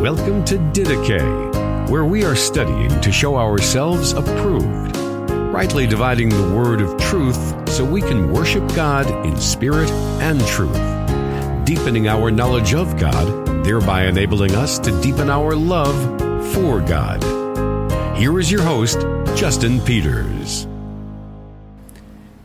Welcome to Didache, where we are studying to show ourselves approved, rightly dividing the word of truth so we can worship God in spirit and truth, deepening our knowledge of God, thereby enabling us to deepen our love for God. Here is your host, Justin Peters.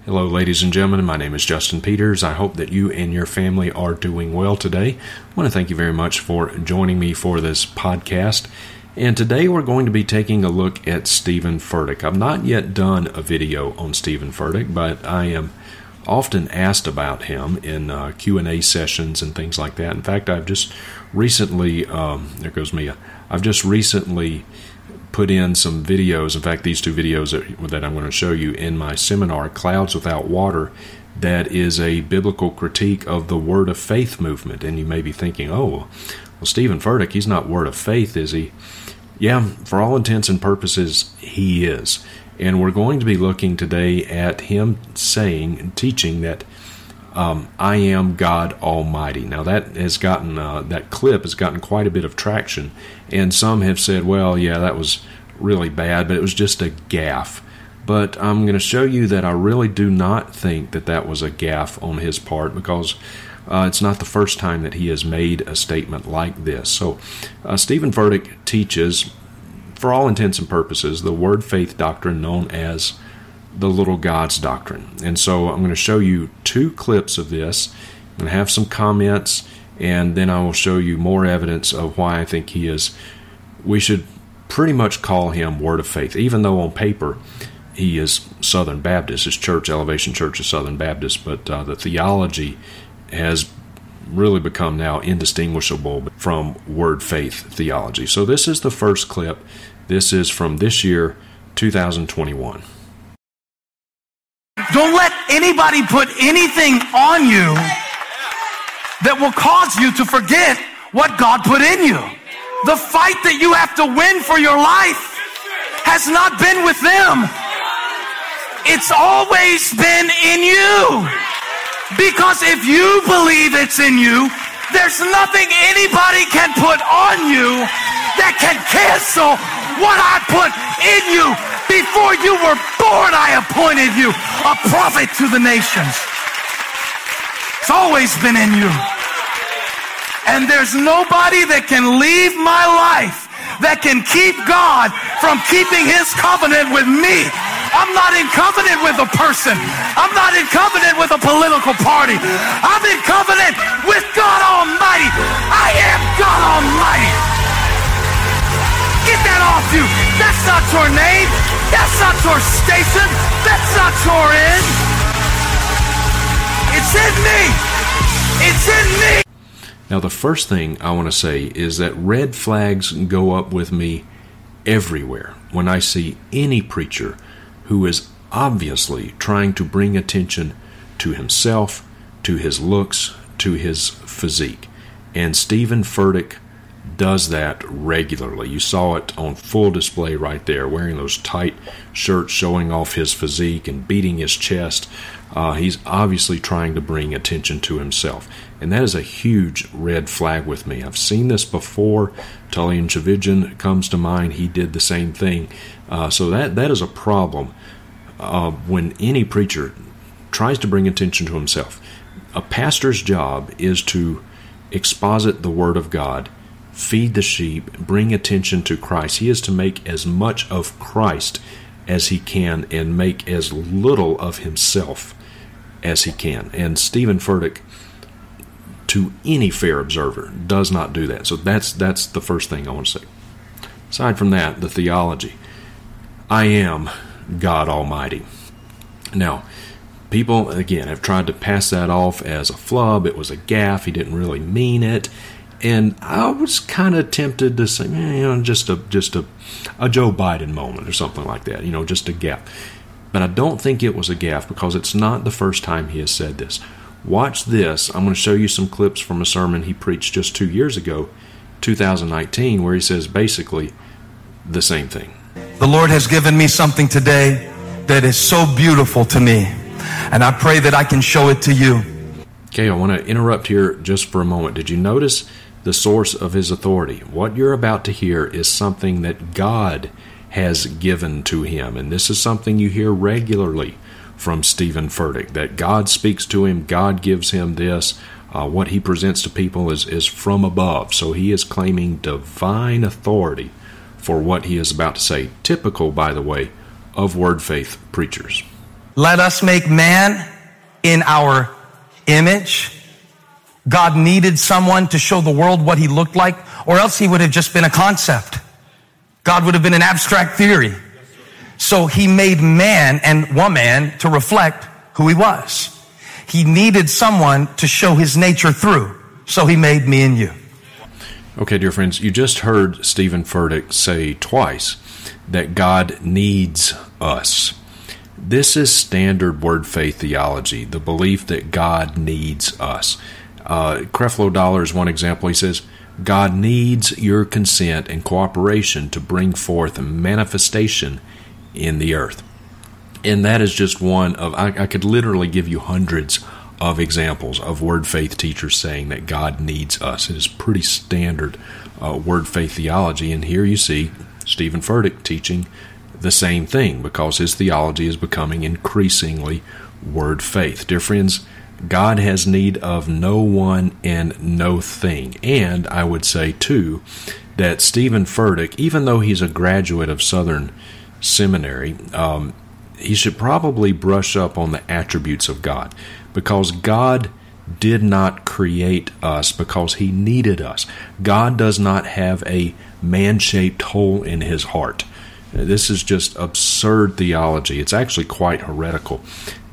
Hello, ladies and gentlemen. My name is Justin Peters. I hope that you and your family are doing well today. I want to thank you very much for joining me for this podcast. And today we're going to be taking a look at Steven Furtick. I've not yet done a video on Steven Furtick, but I am often asked about him in uh, Q&A sessions and things like that. In fact, I've just recently, um, there goes me, I've just recently put in some videos. In fact, these two videos that, that I'm going to show you in my seminar, Clouds Without Water, that is a biblical critique of the Word of Faith movement. And you may be thinking, oh, well, Steven Furtick, he's not Word of Faith, is he? Yeah, for all intents and purposes, he is. And we're going to be looking today at him saying and teaching that um, I am God Almighty. Now that has gotten uh, that clip has gotten quite a bit of traction, and some have said, "Well, yeah, that was really bad, but it was just a gaffe." But I'm going to show you that I really do not think that that was a gaffe on his part because uh, it's not the first time that he has made a statement like this. So, uh, Steven Furtick teaches, for all intents and purposes, the word faith doctrine known as the little gods doctrine. And so I'm going to show you two clips of this. To have some comments, and then I will show you more evidence of why I think he is. We should pretty much call him Word of Faith, even though on paper he is Southern Baptist. His church, Elevation Church, is Southern Baptist, but uh, the theology has really become now indistinguishable from Word Faith theology. So this is the first clip. This is from this year, 2021. Don't let anybody put anything on you that will cause you to forget what God put in you. The fight that you have to win for your life has not been with them. It's always been in you. Because if you believe it's in you, there's nothing anybody can put on you that can cancel what I put in you. Before you were born, I appointed you a prophet to the nations. It's always been in you. And there's nobody that can leave my life that can keep God from keeping his covenant with me. I'm not in covenant with a person. I'm not in covenant with a political party. I'm in covenant with God Almighty. I am God Almighty. Get that off you. That's not your name. That's not your station. That's not your end. It's in me. It's in me. Now, the first thing I want to say is that red flags go up with me everywhere when I see any preacher who is obviously trying to bring attention to himself, to his looks, to his physique. And Steven Furtick does that regularly. You saw it on full display right there, wearing those tight shirts showing off his physique and beating his chest. Uh, he's obviously trying to bring attention to himself. And that is a huge red flag with me. I've seen this before. Tullian Tchividjian comes to mind. He did the same thing. Uh, so that, that is a problem uh, when any preacher tries to bring attention to himself. A pastor's job is to exposit the Word of God feed the sheep, bring attention to Christ. He is to make as much of Christ as he can and make as little of himself as he can. And Steven Furtick, to any fair observer, does not do that. So that's that's the first thing I want to say. Aside from that, the theology. I am God Almighty. Now, people again have tried to pass that off as a flub. It was a gaffe. He didn't really mean it and I was kind of tempted to say, eh, you know, just a just a a Joe Biden moment or something like that, you know, just a gaffe. But I don't think it was a gaffe because it's not the first time he has said this. Watch this. I'm going to show you some clips from a sermon he preached just two years ago, 2019, where he says basically the same thing. The Lord has given me something today that is so beautiful to me, and I pray that I can show it to you. Okay, I want to interrupt here just for a moment. Did you notice the source of his authority. What you're about to hear is something that God has given to him. And this is something you hear regularly from Steven Furtick that God speaks to him, God gives him this. Uh, what he presents to people is, is from above. So he is claiming divine authority for what he is about to say. Typical, by the way, of word faith preachers. Let us make man in our image. God needed someone to show the world what he looked like, or else he would have just been a concept. God would have been an abstract theory. So he made man and woman to reflect who he was. He needed someone to show his nature through. So he made me and you. Okay, dear friends, you just heard Steven Furtick say twice that God needs us. This is standard word faith theology, the belief that God needs us. Uh, Creflo Dollar is one example. He says, God needs your consent and cooperation to bring forth a manifestation in the earth. And that is just one of, I, I could literally give you hundreds of examples of word faith teachers saying that God needs us. It is pretty standard uh, word faith theology. And here you see Steven Furtick teaching the same thing because his theology is becoming increasingly word faith. Dear friends, God has need of no one and no thing. And I would say, too, that Steven Furtick, even though he's a graduate of Southern Seminary, um, he should probably brush up on the attributes of God because God did not create us because he needed us. God does not have a man shaped hole in his heart. This is just absurd theology. It's actually quite heretical.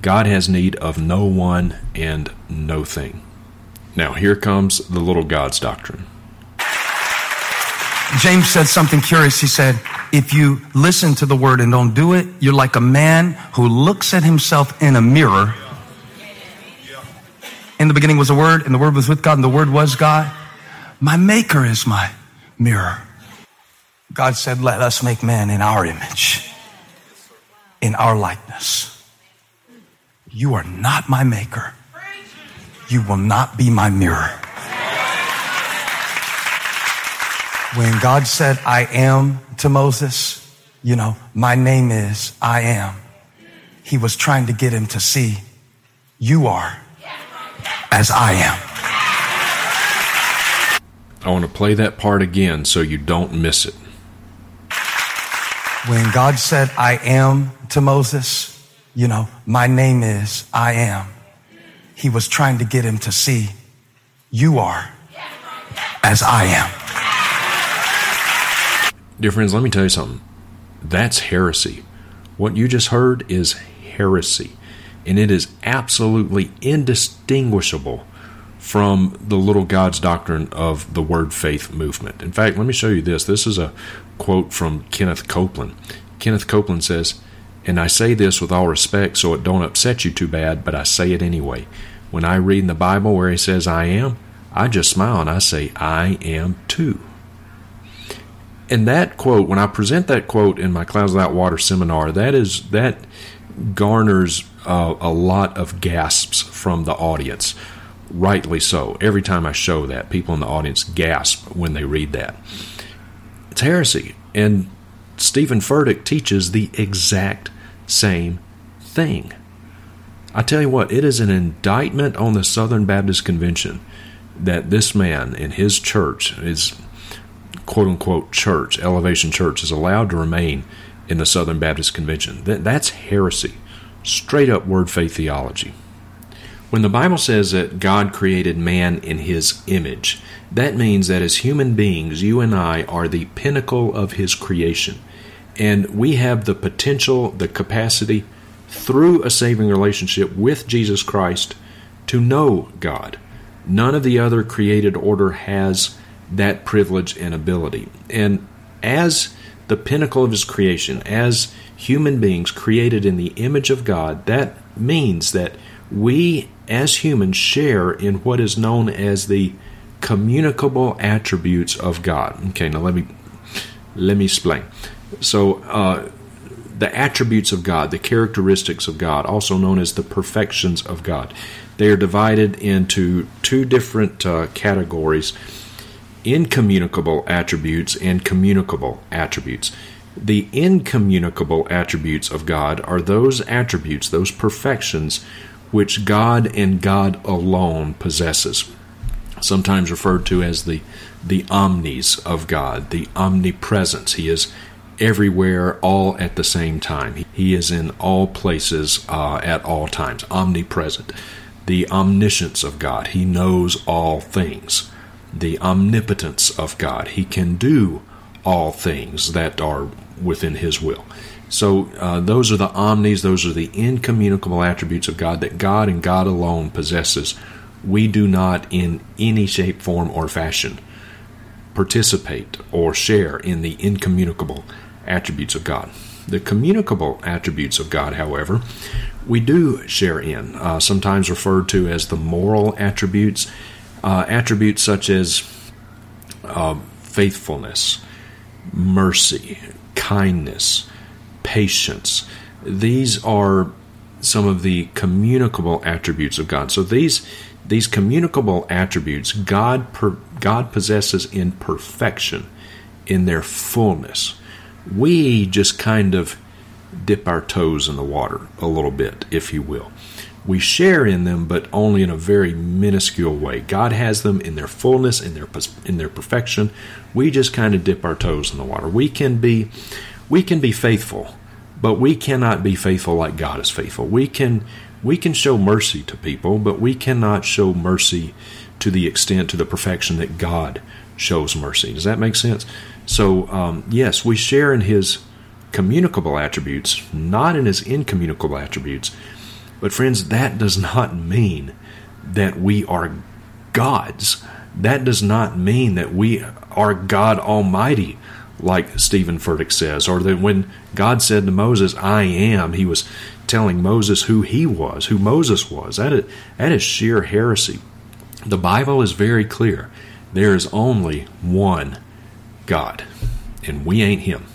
God has need of no one and no thing. Now, here comes the little God's doctrine. James said something curious. He said, If you listen to the word and don't do it, you're like a man who looks at himself in a mirror. In the beginning was a word, and the word was with God, and the word was God. My maker is my mirror. God said, Let us make man in our image, in our likeness. You are not my maker. You will not be my mirror. When God said, I am to Moses, you know, my name is I am, he was trying to get him to see, you are as I am. I want to play that part again so you don't miss it. When God said, I am to Moses, you know, my name is I am, he was trying to get him to see, you are as I am. Dear friends, let me tell you something. That's heresy. What you just heard is heresy. And it is absolutely indistinguishable from the little God's doctrine of the word faith movement. In fact, let me show you this. This is a quote from Kenneth Copeland. Kenneth Copeland says, And I say this with all respect so it don't upset you too bad, but I say it anyway. When I read in the Bible where he says I am, I just smile and I say, I am too. And that quote, when I present that quote in my Clouds Without Water seminar, that is that garners uh, a lot of gasps from the audience. Rightly so. Every time I show that, people in the audience gasp when they read that. It's heresy. And Steven Furtick teaches the exact same thing. I tell you what, it is an indictment on the Southern Baptist Convention that this man in his church, his quote unquote church, Elevation Church, is allowed to remain in the Southern Baptist Convention. That, that's heresy. Straight up word faith theology. When the Bible says that God created man in his image, that means that as human beings, you and I are the pinnacle of his creation. And we have the potential, the capacity, through a saving relationship with Jesus Christ, to know God. None of the other created order has that privilege and ability. And as the pinnacle of his creation, as human beings created in the image of God, that means that we as humans share in what is known as the communicable attributes of God. Okay, now let me let me explain. So, uh, the attributes of God, the characteristics of God, also known as the perfections of God, they are divided into two different uh, categories incommunicable attributes and communicable attributes. The incommunicable attributes of God are those attributes, those perfections, which God and God alone possesses. Sometimes referred to as the, the omnis of God, the omnipresence. He is everywhere, all at the same time. He is in all places uh, at all times, omnipresent. The omniscience of God. He knows all things. The omnipotence of God. He can do all things that are within His will. So, uh, those are the omnis, those are the incommunicable attributes of God that God and God alone possesses. We do not, in any shape, form, or fashion, participate or share in the incommunicable attributes of God. The communicable attributes of God, however, we do share in, uh, sometimes referred to as the moral attributes, uh, attributes such as uh, faithfulness, mercy, kindness, patience. These are some of the communicable attributes of God. So these these communicable attributes God per, God possesses in perfection, in their fullness we just kind of dip our toes in the water a little bit, if you will. We share in them, but only in a very minuscule way. God has them in their fullness, in their in their perfection. We just kind of dip our toes in the water. We can be, we can be faithful, but we cannot be faithful like God is faithful. We can we can show mercy to people, but we cannot show mercy to the extent to the perfection that God shows mercy. Does that make sense? So, um, yes, we share in his communicable attributes, not in his incommunicable attributes. But, friends, that does not mean that we are gods. That does not mean that we are God Almighty, like Steven Furtick says, or that when God said to Moses, I am, he was telling Moses who he was, who Moses was. That is, that is sheer heresy. The Bible is very clear. There is only one God, and we ain't Him.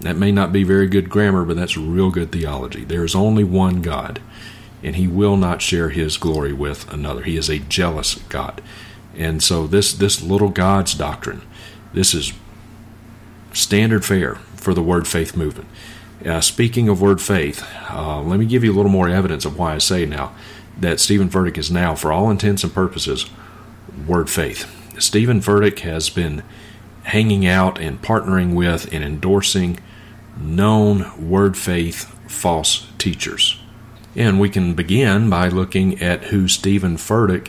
That may not be very good grammar, but that's real good theology. There is only one God, and He will not share His glory with another. He is a jealous God. And so this this little God's doctrine, this is standard fare for the Word Faith movement. Uh, speaking of Word Faith, uh, let me give you a little more evidence of why I say now that Steven Furtick is now, for all intents and purposes, Word Faith. Steven Furtick has been hanging out and partnering with and endorsing known word faith false teachers. And we can begin by looking at who Steven Furtick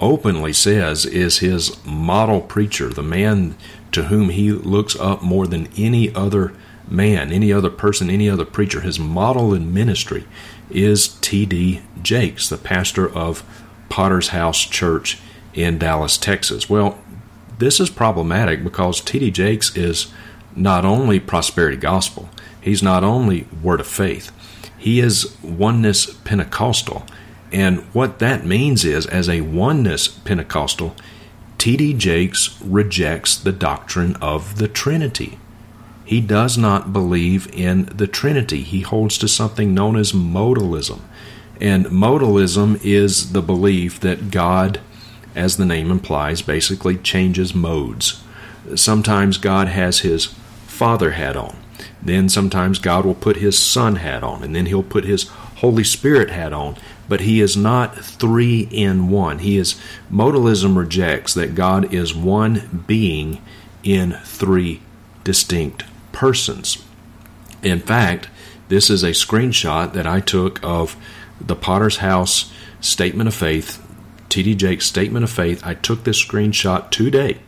openly says is his model preacher, the man to whom he looks up more than any other man, any other person, any other preacher. His model in ministry is T.D. Jakes, the pastor of Potter's House Church in Dallas, Texas. Well, this is problematic because T.D. Jakes is not only prosperity gospel, he's not only word of faith, he is oneness Pentecostal. And what that means is, as a oneness Pentecostal, T.D. Jakes rejects the doctrine of the Trinity. He does not believe in the Trinity. He holds to something known as modalism. And modalism is the belief that God as the name implies, basically changes modes. Sometimes God has his Father hat on. Then sometimes God will put his Son hat on, and then he'll put his Holy Spirit hat on. But he is not three in one. He is modalism rejects that God is one being in three distinct persons. In fact, this is a screenshot that I took of the Potter's House Statement of Faith T.D. Jake's statement of faith. I took this screenshot today.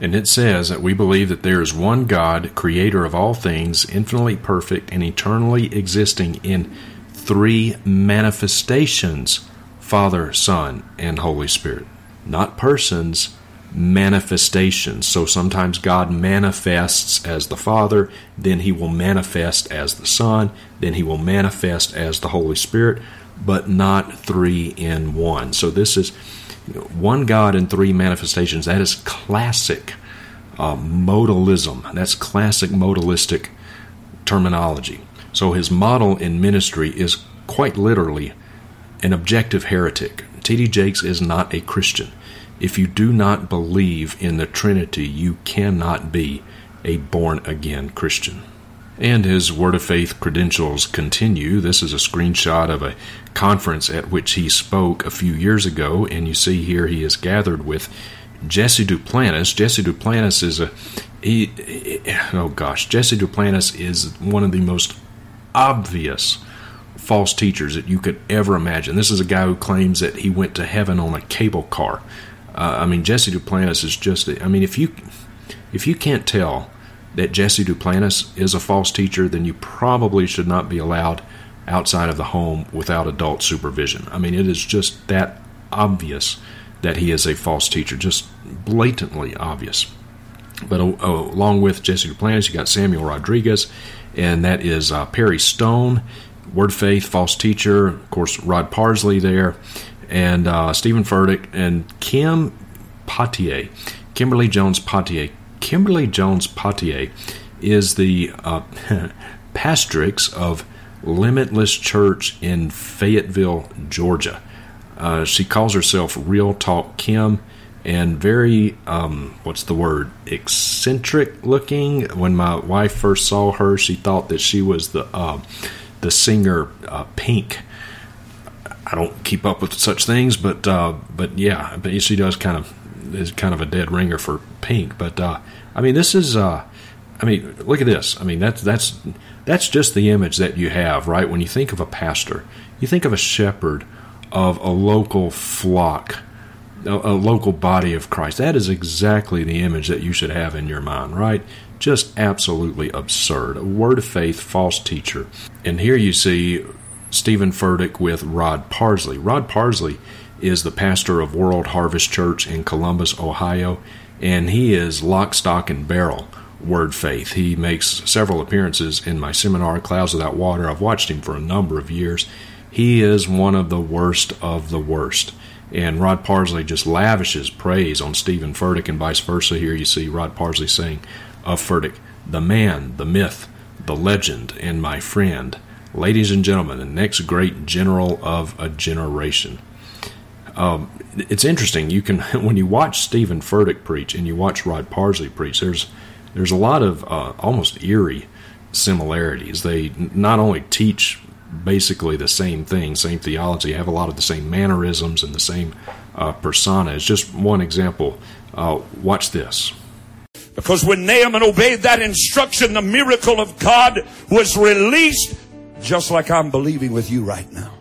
And it says that we believe that there is one God, creator of all things, infinitely perfect and eternally existing in three manifestations Father, Son, and Holy Spirit. Not persons, manifestations. So sometimes God manifests as the Father, then He will manifest as the Son, then He will manifest as the Holy Spirit but not three in one. So this is one God in three manifestations. That is classic uh, modalism. That's classic modalistic terminology. So his model in ministry is quite literally an objective heretic. T.D. Jakes is not a Christian. If you do not believe in the Trinity, you cannot be a born again Christian. And his Word of Faith credentials continue. This is a screenshot of a conference at which he spoke a few years ago, and you see here he is gathered with Jesse Duplantis. Jesse Duplantis is a he, oh gosh, Jesse Duplantis is one of the most obvious false teachers that you could ever imagine. This is a guy who claims that he went to heaven on a cable car. Uh, I mean, Jesse Duplantis is just. I mean, if you if you can't tell that Jesse Duplantis is a false teacher, then you probably should not be allowed outside of the home without adult supervision. I mean, it is just that obvious that he is a false teacher, just blatantly obvious. But uh, along with Jesse Duplantis, you got Samuel Rodriguez, and that is uh, Perry Stone, Word Faith, false teacher. Of course, Rod Parsley there, and uh, Steven Furtick, and Kim Pothier, Kimberly Jones Pothier. Kimberly Jones Pothier is the uh, pastrix of Limitless Church in Fayetteville, Georgia. Uh, she calls herself Real Talk Kim and very, um, what's the word, eccentric looking. When my wife first saw her, she thought that she was the, uh, the singer uh, Pink. I don't keep up with such things, but uh, but yeah, but she does kind of is kind of a dead ringer for Pink. But uh, I mean, this is uh, I mean, look at this. I mean, that's that's that's just the image that you have, right? When you think of a pastor, you think of a shepherd of a local flock, a, a local body of Christ. That is exactly the image that you should have in your mind, right? Just absolutely absurd. A word of faith, false teacher. And here you see Steven Furtick with Rod Parsley. Rod Parsley is the pastor of World Harvest Church in Columbus, Ohio, and he is lock, stock, and barrel word faith. He makes several appearances in my seminar, Clouds Without Water. I've watched him for a number of years. He is one of the worst of the worst. And Rod Parsley just lavishes praise on Steven Furtick and vice versa. Here you see Rod Parsley saying of Furtick, the man, the myth, the legend, and my friend. Ladies and gentlemen, the next great general of a generation. Um, it's interesting. You can when you watch Steven Furtick preach and you watch Rod Parsley preach. There's there's a lot of uh, almost eerie similarities. They not only teach basically the same thing, same theology, have a lot of the same mannerisms and the same uh, persona. It's just one example. Uh, watch this. Because when Naaman obeyed that instruction, the miracle of God was released, just like I'm believing with you right now.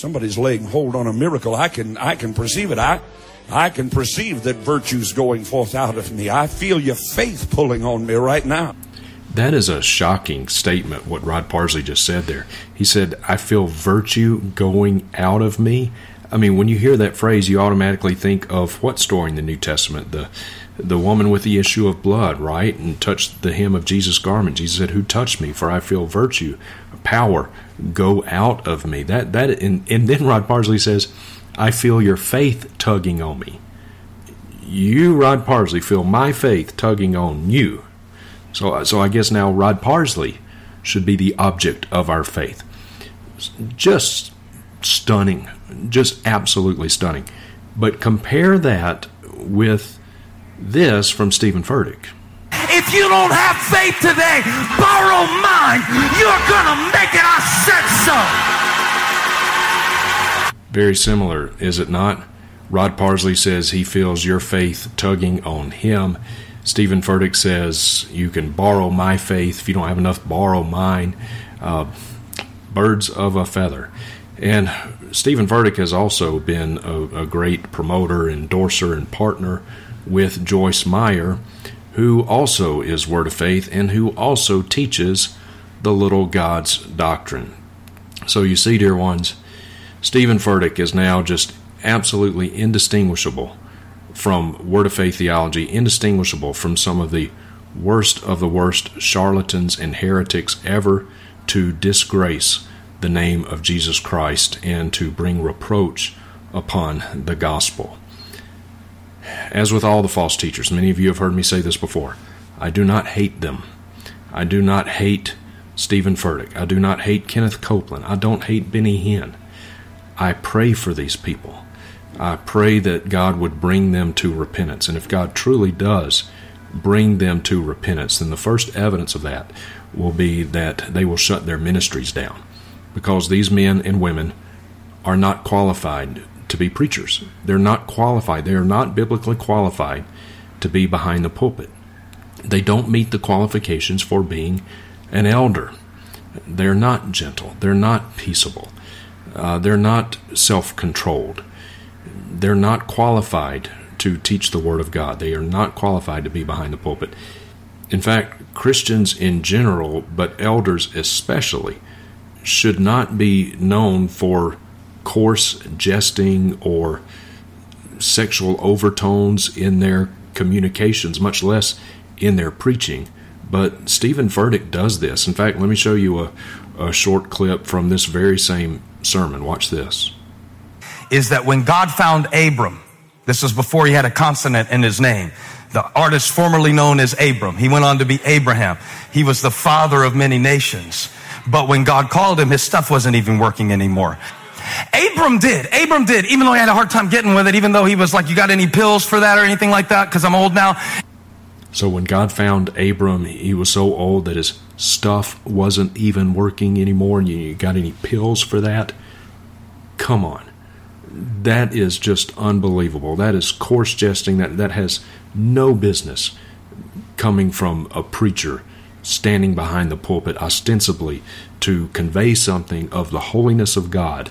Somebody's laying hold on a miracle. I can, I can perceive it. I, I can perceive that virtue's going forth out of me. I feel your faith pulling on me right now. That is a shocking statement, what Rod Parsley just said there. He said, I feel virtue going out of me. I mean, when you hear that phrase, you automatically think of what story in the New Testament? The the woman with the issue of blood, right? And touched the hem of Jesus' garment. Jesus said, Who touched me? For I feel virtue, power go out of me. That that and, and then Rod Parsley says, I feel your faith tugging on me. You, Rod Parsley, feel my faith tugging on you. So, so I guess now Rod Parsley should be the object of our faith. Just stunning, just absolutely stunning. But compare that with this from Steven Furtick. If you don't have faith today, borrow mine. You're going to make it. I said so. Very similar, is it not? Rod Parsley says he feels your faith tugging on him. Steven Furtick says you can borrow my faith. If you don't have enough, borrow mine. Uh, birds of a feather. And Steven Furtick has also been a, a, great promoter, endorser, and partner with Joyce Meyer, who also is Word of Faith and who also teaches the little God's doctrine. So you see, dear ones, Steven Furtick is now just absolutely indistinguishable from Word of Faith theology, indistinguishable from some of the worst of the worst charlatans and heretics ever to disgrace the name of Jesus Christ and to bring reproach upon the gospel. As with all the false teachers, many of you have heard me say this before, I do not hate them. I do not hate Steven Furtick. I do not hate Kenneth Copeland. I don't hate Benny Hinn. I pray for these people I pray that God would bring them to repentance. And if God truly does bring them to repentance, then the first evidence of that will be that they will shut their ministries down. Because these men and women are not qualified to be preachers. They're not qualified. They are not biblically qualified to be behind the pulpit. They don't meet the qualifications for being an elder. They're not gentle. They're not peaceable. Uh, they're not self controlled. They're not qualified to teach the Word of God. They are not qualified to be behind the pulpit. In fact, Christians in general, but elders especially, should not be known for coarse jesting or sexual overtones in their communications, much less in their preaching. But Steven Furtick does this. In fact, let me show you a, a short clip from this very same sermon. Watch this. Is that when God found Abram, this was before he had a consonant in his name. The artist formerly known as Abram. He went on to be Abraham. He was the father of many nations. But when God called him, his stuff wasn't even working anymore. Abram did. Abram did, even though he had a hard time getting with it, even though he was like, You got any pills for that or anything like that? Because I'm old now. So when God found Abram, he was so old that his stuff wasn't even working anymore. And you got any pills for that? Come on. That is just unbelievable. That is coarse jesting. That, that has no business coming from a preacher standing behind the pulpit ostensibly to convey something of the holiness of God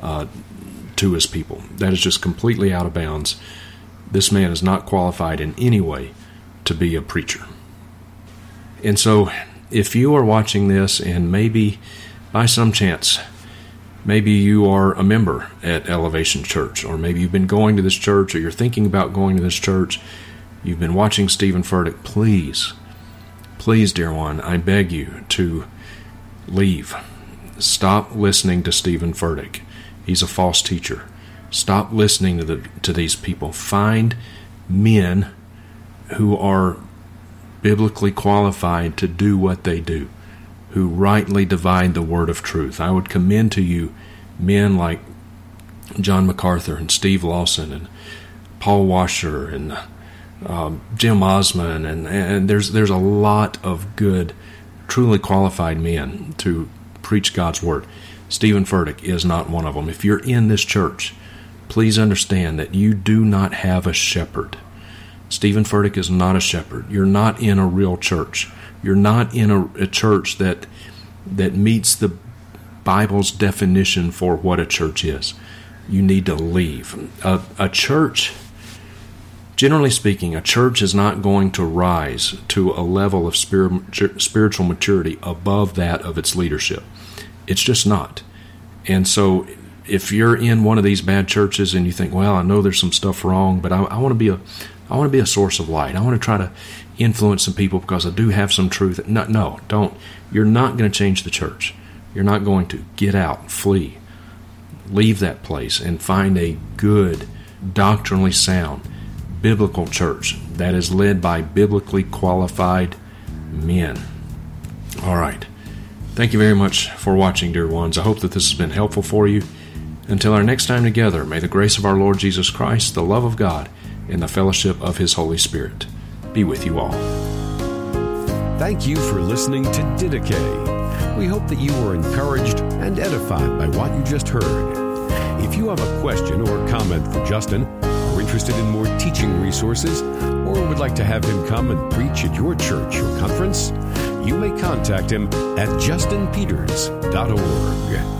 uh, to his people. That is just completely out of bounds. This man is not qualified in any way to be a preacher. And so, if you are watching this and maybe by some chance, maybe you are a member at Elevation Church, or maybe you've been going to this church, or you're thinking about going to this church, you've been watching Steven Furtick, please, please, dear one, I beg you to leave. Stop listening to Steven Furtick. He's a false teacher. Stop listening to the to these people. Find men who are biblically qualified to do what they do, who rightly divide the word of truth. I would commend to you men like John MacArthur and Steve Lawson and Paul Washer and um, Jim Osman and, and there's there's a lot of good, truly qualified men to preach God's word. Steven Furtick is not one of them. If you're in this church, please understand that you do not have a shepherd. Steven Furtick is not a shepherd. You're not in a real church. You're not in a, a church that that meets the Bible's definition for what a church is. You need to leave. A, a church, generally speaking, a church is not going to rise to a level of spirit, spiritual maturity above that of its leadership. It's just not. And so if you're in one of these bad churches and you think, well, I know there's some stuff wrong, but I, I want to be a I want to be a source of light. I want to try to influence some people because I do have some truth. No, no, don't. You're not going to change the church. You're not going to get out, flee, leave that place, and find a good, doctrinally sound, biblical church that is led by biblically qualified men. All right. Thank you very much for watching, dear ones. I hope that this has been helpful for you. Until our next time together, may the grace of our Lord Jesus Christ, the love of God, and the fellowship of His Holy Spirit be with you all. Thank you for listening to Didache. We hope that you were encouraged and edified by what you just heard. If you have a question or comment for Justin, are interested in more teaching resources, or would like to have him come and preach at your church or conference, you may contact him at justinpeters.org.